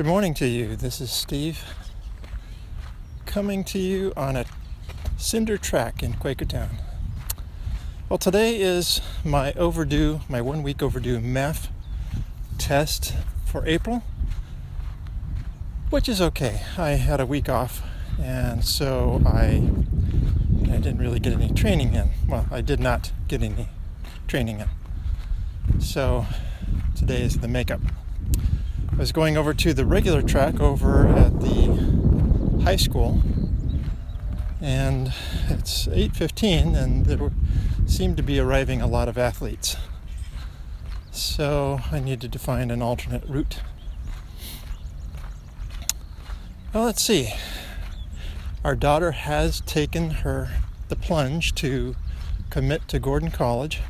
Good morning to you. This is Steve coming to you on a cinder track in Quakertown. Well, today is my overdue, my one week overdue MAF test for April, which is okay. I had a week off, and so I I didn't really get any training in. Well, I did not get any training in. So today is the makeup. I was going over to the regular track over at the high school, and it's 8:15, and there seemed to be arriving a lot of athletes. So I needed to find an alternate route. Well, let's see. Our daughter has taken her the plunge to commit to Gordon College,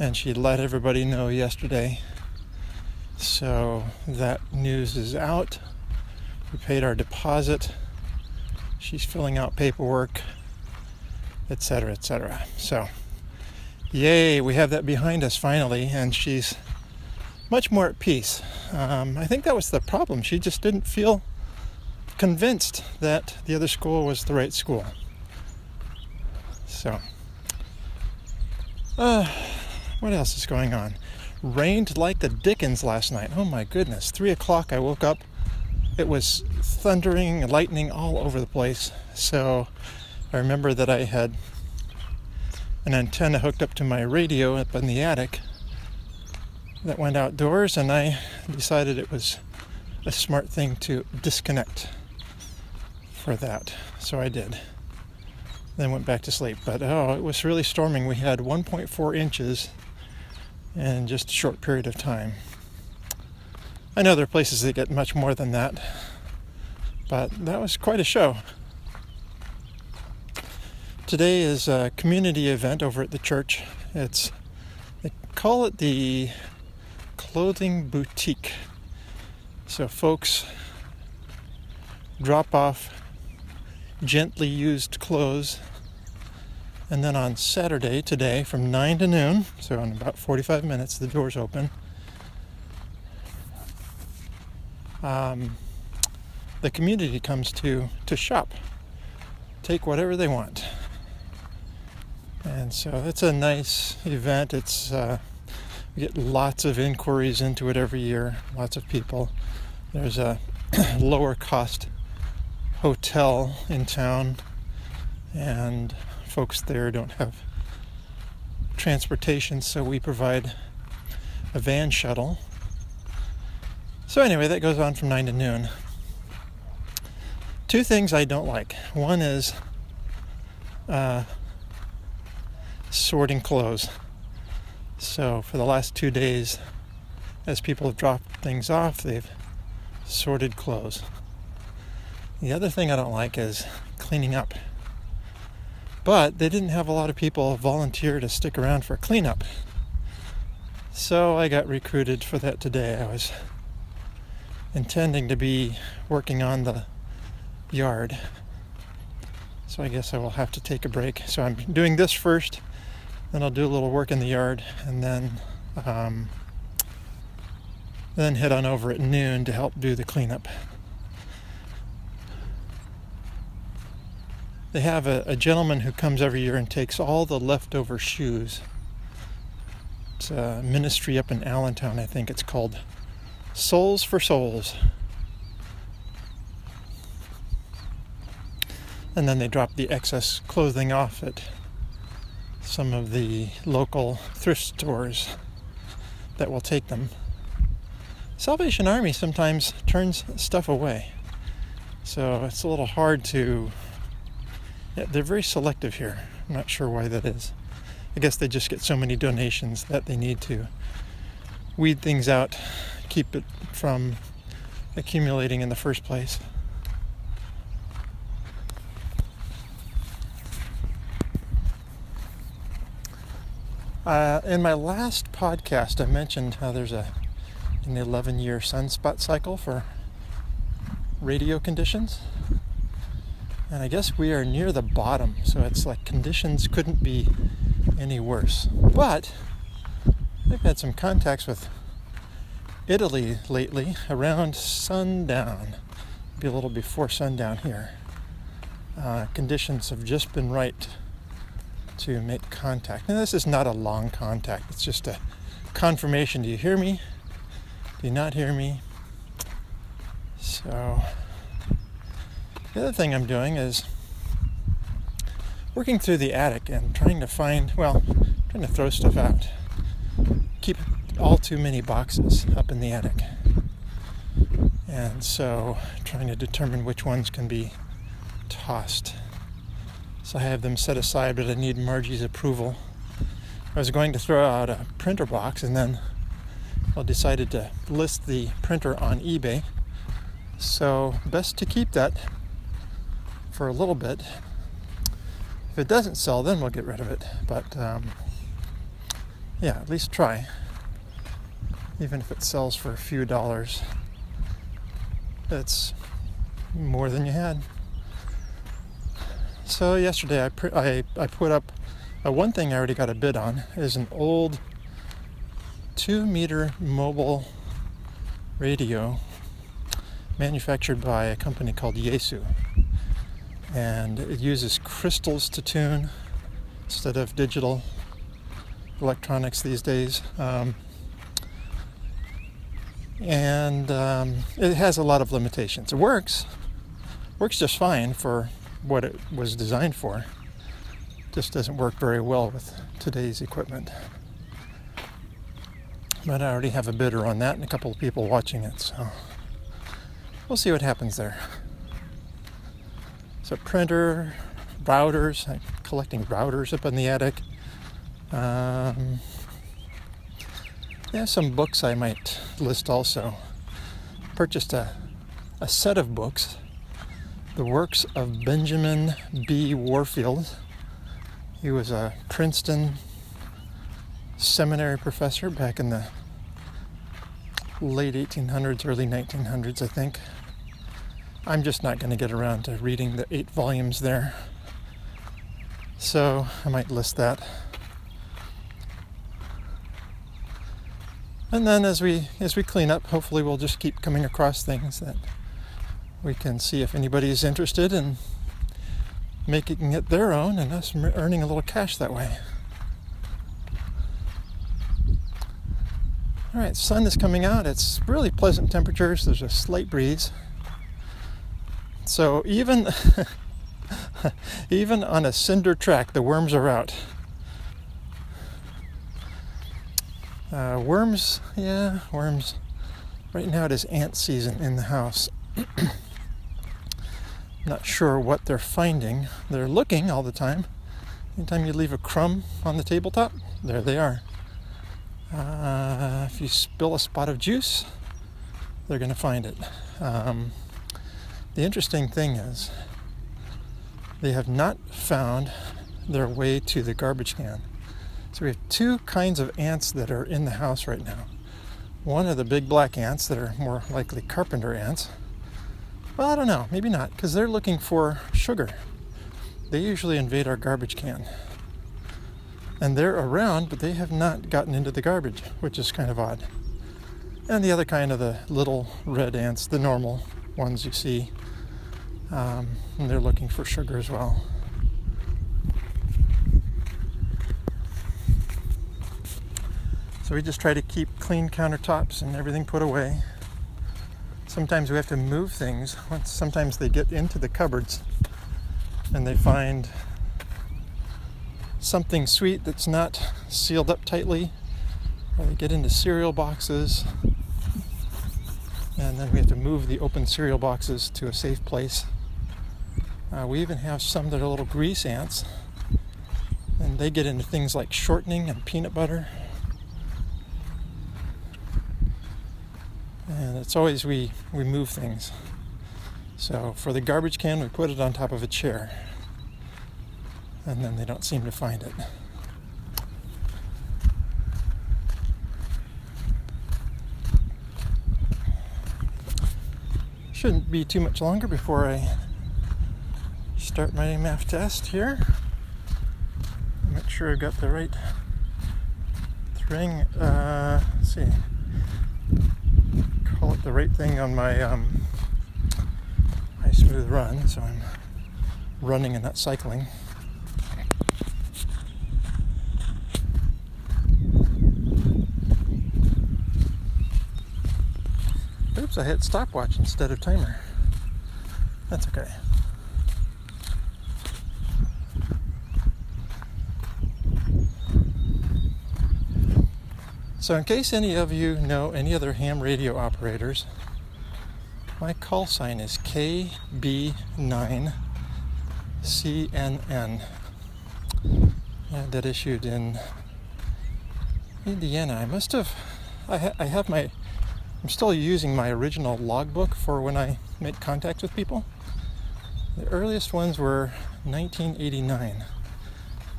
and she let everybody know yesterday so that news is out. We paid our deposit. She's filling out paperwork, etc., etc. So, yay, we have that behind us finally, and she's much more at peace. Um, I think that was the problem. She just didn't feel convinced that the other school was the right school. So, uh, what else is going on? Rained like the dickens last night. Oh my goodness. Three o'clock, I woke up. It was thundering and lightning all over the place. So I remember that I had an antenna hooked up to my radio up in the attic that went outdoors, and I decided it was a smart thing to disconnect for that. So I did. Then went back to sleep. But oh, it was really storming. We had 1.4 inches in just a short period of time. I know there are places that get much more than that, but that was quite a show. Today is a community event over at the church. It's they call it the clothing boutique. So folks drop off gently used clothes and then on Saturday, today, from 9 to noon, so in about 45 minutes, the doors open. Um, the community comes to, to shop, take whatever they want. And so it's a nice event. It's uh, we get lots of inquiries into it every year, lots of people. There's a lower cost hotel in town, and folks there don't have transportation, so we provide a van shuttle. So, anyway, that goes on from 9 to noon. Two things I don't like. One is uh, sorting clothes. So, for the last two days, as people have dropped things off, they've sorted clothes. The other thing I don't like is cleaning up. But they didn't have a lot of people volunteer to stick around for cleanup. So I got recruited for that today. I was intending to be working on the yard. So I guess I will have to take a break. So I'm doing this first, then I'll do a little work in the yard, and then um, then head on over at noon to help do the cleanup. They have a, a gentleman who comes every year and takes all the leftover shoes. It's a ministry up in Allentown, I think it's called Soles4Souls. And then they drop the excess clothing off at some of the local thrift stores that will take them. Salvation Army sometimes turns stuff away. So it's a little hard to yeah, they're very selective here. I'm not sure why that is. I guess they just get so many donations that they need to weed things out, keep it from accumulating in the first place. Uh, in my last podcast, I mentioned how there's a an 11 year sunspot cycle for radio conditions. And I guess we are near the bottom, so it's like conditions couldn't be any worse. But I've had some contacts with Italy lately around sundown, be a little before sundown here. Uh, conditions have just been right to make contact. Now, this is not a long contact, it's just a confirmation. Do you hear me? Do you not hear me? So, the other thing I'm doing is working through the attic and trying to find, well, trying to throw stuff out. Keep all too many boxes up in the attic. And so trying to determine which ones can be tossed. So I have them set aside, but I need Margie's approval. I was going to throw out a printer box and then I decided to list the printer on eBay. So best to keep that for a little bit. If it doesn't sell, then we'll get rid of it. But um, yeah, at least try. Even if it sells for a few dollars, it's more than you had. So yesterday I, I, I put up uh, one thing I already got a bid on is an old two meter mobile radio manufactured by a company called Yaesu. And it uses crystals to tune instead of digital electronics these days. Um, and um, it has a lot of limitations. It works, works just fine for what it was designed for. Just doesn't work very well with today's equipment. But I already have a bidder on that and a couple of people watching it, so we'll see what happens there. So printer, routers, I'm collecting routers up in the attic. Um, yeah, some books I might list also. Purchased a, a set of books the works of Benjamin B. Warfield. He was a Princeton seminary professor back in the late 1800s, early 1900s, I think. I'm just not going to get around to reading the eight volumes there. So I might list that. And then as we as we clean up, hopefully we'll just keep coming across things that we can see if anybody is interested in making it their own and us earning a little cash that way. All right, sun is coming out. It's really pleasant temperatures. There's a slight breeze. So even even on a cinder track, the worms are out. Uh, worms, yeah, worms. Right now it is ant season in the house. Not sure what they're finding. They're looking all the time. Anytime you leave a crumb on the tabletop, there they are. Uh, if you spill a spot of juice, they're going to find it. Um, the interesting thing is, they have not found their way to the garbage can. So we have two kinds of ants that are in the house right now. One are the big black ants that are more likely carpenter ants, well, I don't know. Maybe not, because they're looking for sugar. They usually invade our garbage can. And they're around, but they have not gotten into the garbage, which is kind of odd. And the other kind of the little red ants, the normal ones you see, um, and they're looking for sugar as well. So we just try to keep clean countertops and everything put away sometimes we have to move things. Sometimes they get into the cupboards and they find something sweet that's not sealed up tightly, or they get into cereal boxes, and then we have to move the open cereal boxes to a safe place. Uh, we even have some that are little grease ants, and they get into things like shortening and peanut butter. and it's always we we move things so for the garbage can we put it on top of a chair and then they don't seem to find it shouldn't be too much longer before I start my MAF test here make sure I've got the right thing uh, let's see Call it the right thing on my um, high smooth run, so I'm running and not cycling. Oops, I hit stopwatch instead of timer. That's okay. So, in case any of you know any other ham radio operators, my call sign is KB9CNN. Yeah, that issued in Indiana. I must have, I, ha- I have my, I'm still using my original logbook for when I make contact with people. The earliest ones were 1989.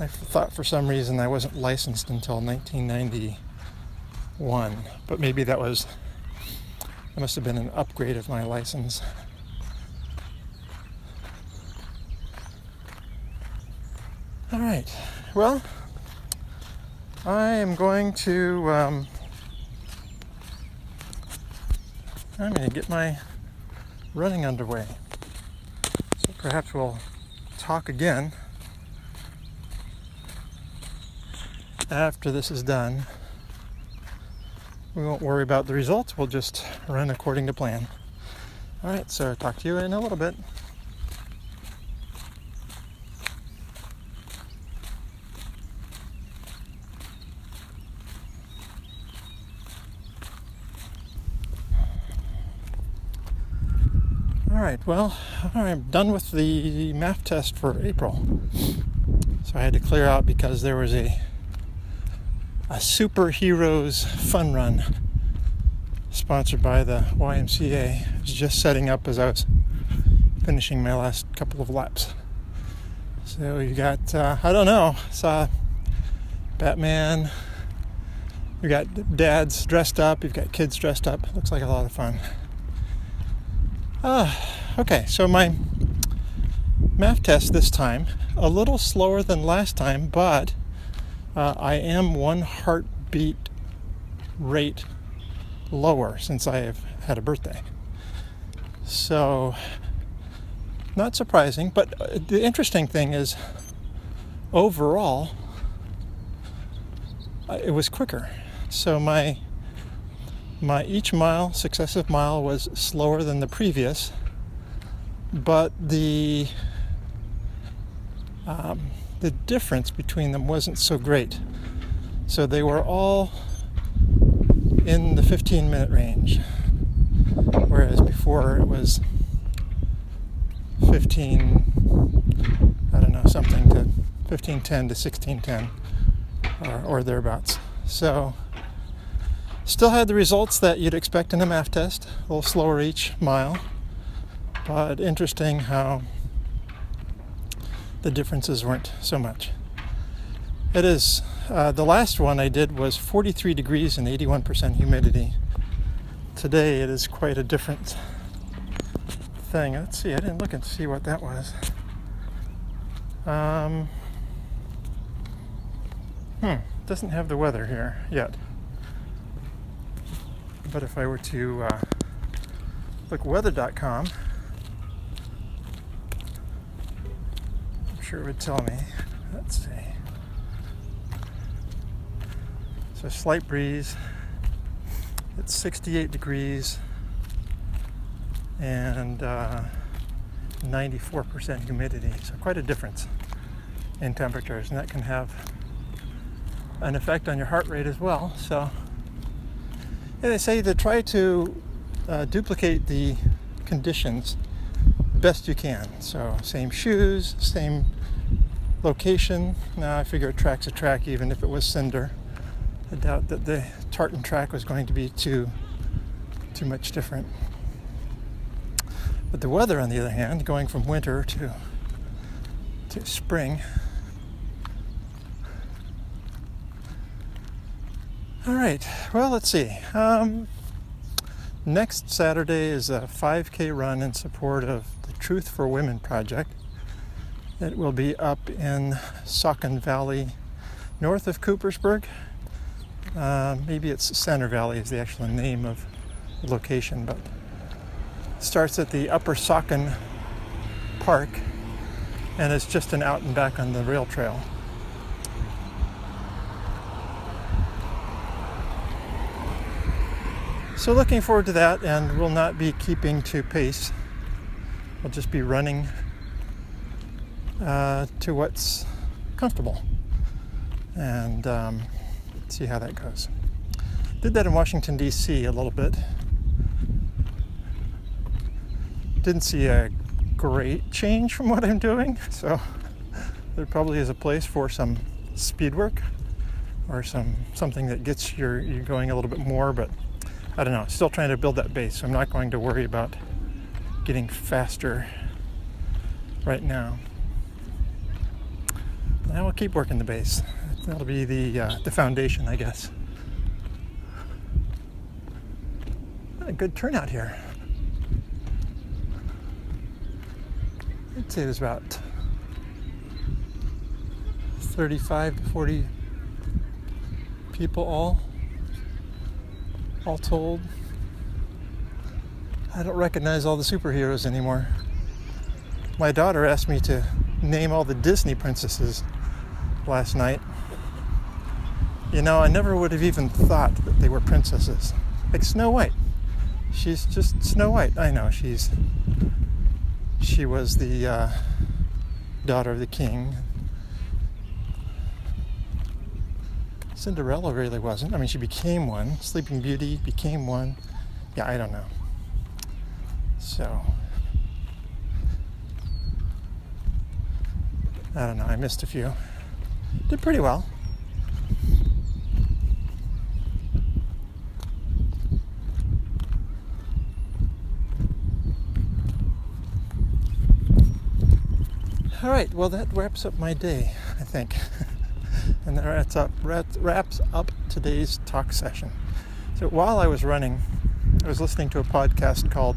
I thought for some reason I wasn't licensed until 1991, but maybe that was that must have been an upgrade of my license. All right. Well, I am going to um, I'm going to get my running underway. So perhaps we'll talk again after this is done we won't worry about the results. We'll just run according to plan. All right, so talk to you in a little bit. All right, well, I'm done with the MAF test for April. So I had to clear out because there was a a superheroes fun run sponsored by the YMCA. I was just setting up as I was finishing my last couple of laps. So you got, uh, I don't know, saw Batman. You got dads dressed up. You've got kids dressed up. Looks like a lot of fun. Uh, okay, so my MAF test this time a little slower than last time, but uh, I am one heartbeat rate lower since I have had a birthday. So, not surprising, but uh, the interesting thing is overall, uh, it was quicker. So, my my each mile, successive mile, was slower than the previous, but the um, the difference between them wasn't so great. So they were all in the 15 minute range, whereas before it was 15, I don't know, something to 1510 to 1610 or, or thereabouts. So still had the results that you'd expect in a MAF test, a little slower each mile, but interesting how the differences weren't so much. It is, uh, the last one I did was 43 degrees and 81% humidity. Today it is quite a different thing. Let's see, I didn't look and see what that was. Um, hmm, doesn't have the weather here yet. But if I were to uh, look weather.com, I'm sure it would tell me. Let's see. So slight breeze. It's 68 degrees and uh, 94% humidity. So quite a difference in temperatures, and that can have an effect on your heart rate as well. So yeah, they say to try to uh, duplicate the conditions best you can. So same shoes, same location. Now I figure a track's a track even if it was cinder. I doubt that the tartan track was going to be too too much different. But the weather on the other hand, going from winter to to spring. All right. Well, let's see. Um, next Saturday is a 5K run in support of the Truth for Women project. It will be up in Saucon Valley, north of Coopersburg. Uh, maybe it's Center Valley is the actual name of the location, but starts at the Upper Saucon Park and it's just an out and back on the rail trail. So looking forward to that and we'll not be keeping to pace. We'll just be running uh, to what's comfortable and um, see how that goes. Did that in Washington, D.C. a little bit. Didn't see a great change from what I'm doing, so there probably is a place for some speed work or some something that gets you going a little bit more, but I don't know. Still trying to build that base. So I'm not going to worry about getting faster right now. I will keep working the base. That'll be the uh, the foundation, I guess. A good turnout here. I'd say there's about 35 to 40 people all all told. I don't recognize all the superheroes anymore. My daughter asked me to name all the Disney princesses last night. You know, I never would have even thought that they were princesses. Like Snow White. She's just Snow White. I know she's she was the uh, daughter of the king. Cinderella really wasn't. I mean, she became one. Sleeping Beauty became one. Yeah, I don't know. So, I don't know. I missed a few. Did pretty well. All right, well, that wraps up my day, I think. and that wraps up, wraps up today's talk session. So while I was running, I was listening to a podcast called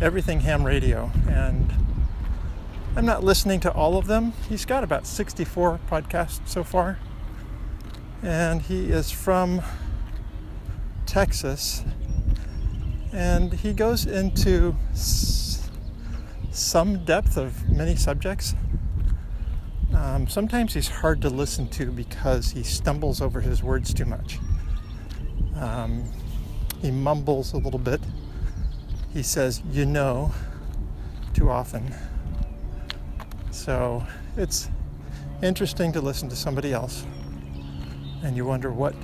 Everything Ham Radio, and I'm not listening to all of them. He's got about 64 podcasts so far, and he is from Texas, and he goes into some depth of many subjects. Um, sometimes he's hard to listen to because he stumbles over his words too much. Um, he mumbles a little bit. He says, you know, too often. So it's interesting to listen to somebody else and you wonder what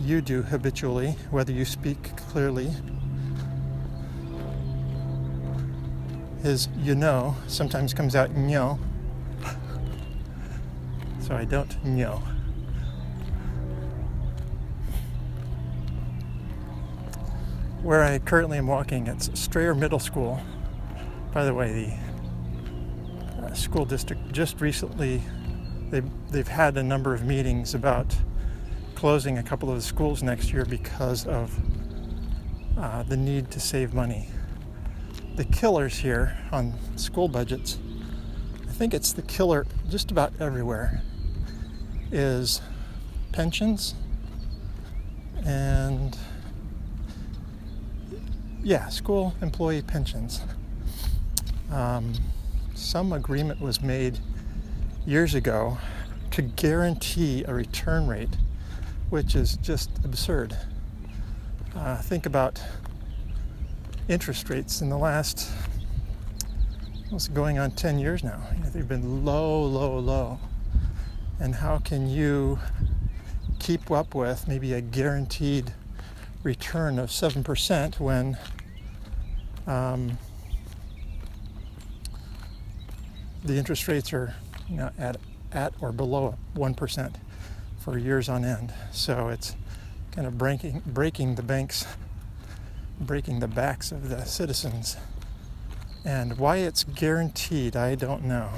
you do habitually, whether you speak clearly is you know sometimes comes out no. So I don't know. Where I currently am walking, it's Strayer Middle School. By the way, the uh, school district just recently they've, they've had a number of meetings about closing a couple of the schools next year because of uh, the need to save money the killers here on school budgets, I think it's the killer just about everywhere, is pensions and yeah, school employee pensions. Um, some agreement was made years ago to guarantee a return rate, which is just absurd. Uh, think about interest rates in the last what's going on 10 years now. You know, they've been low, low, low. And how can you keep up with maybe a guaranteed return of 7% when um, the interest rates are you know, at, at or below 1% for years on end? So it's kind of breaking, breaking the bank's breaking the backs of the citizens. And why it's guaranteed, I don't know.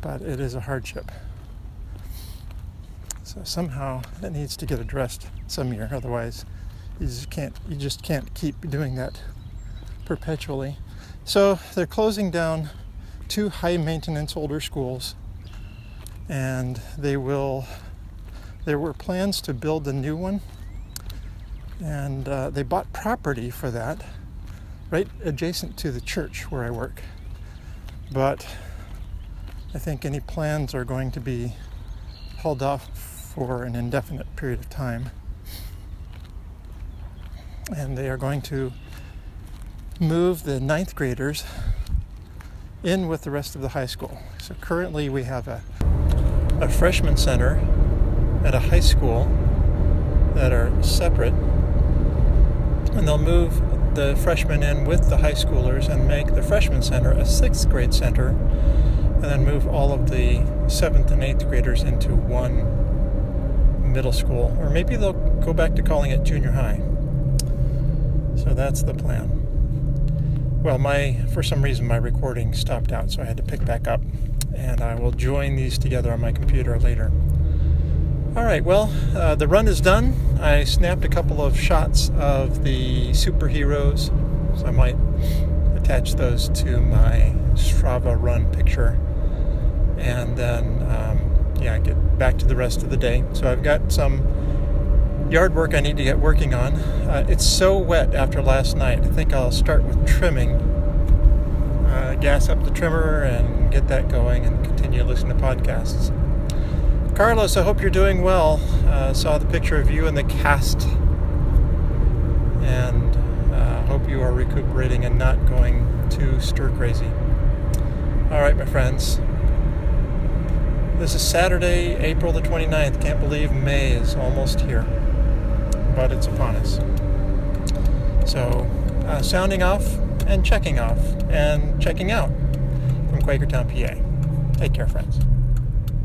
But it is a hardship. So somehow that needs to get addressed some year. Otherwise, you just can't you just can't keep doing that perpetually. So they're closing down two high maintenance older schools and they will there were plans to build a new one And uh, they bought property for that right adjacent to the church where I work. But I think any plans are going to be held off for an indefinite period of time. And they are going to move the ninth graders in with the rest of the high school. So currently we have a, a freshman center at a high school that are separate. And they'll move the freshmen in with the high schoolers and make the freshman center a sixth grade center, and then move all of the seventh and eighth graders into one middle school. Or maybe they'll go back to calling it junior high. So that's the plan. Well, my for some reason my recording stopped out, so I had to pick back up, and I will join these together on my computer later. All right, well, uh, the run is done. I snapped a couple of shots of the superheroes, so I might attach those to my Strava run picture, and then um, yeah, get back to the rest of the day. So I've got some yard work I need to get working on. Uh, it's so wet after last night. I think I'll start with trimming, uh, gas up the trimmer, and get that going, and continue listening to podcasts. Carlos, I hope you're doing well. Uh, saw the picture of you in the cast, and uh, hope you are recuperating and not going too stir crazy. All right, my friends. This is Saturday, April the 29th. Can't believe May is almost here but it's upon us. So, uh, sounding off and checking off and checking out from Quakertown, PA. Take care, friends.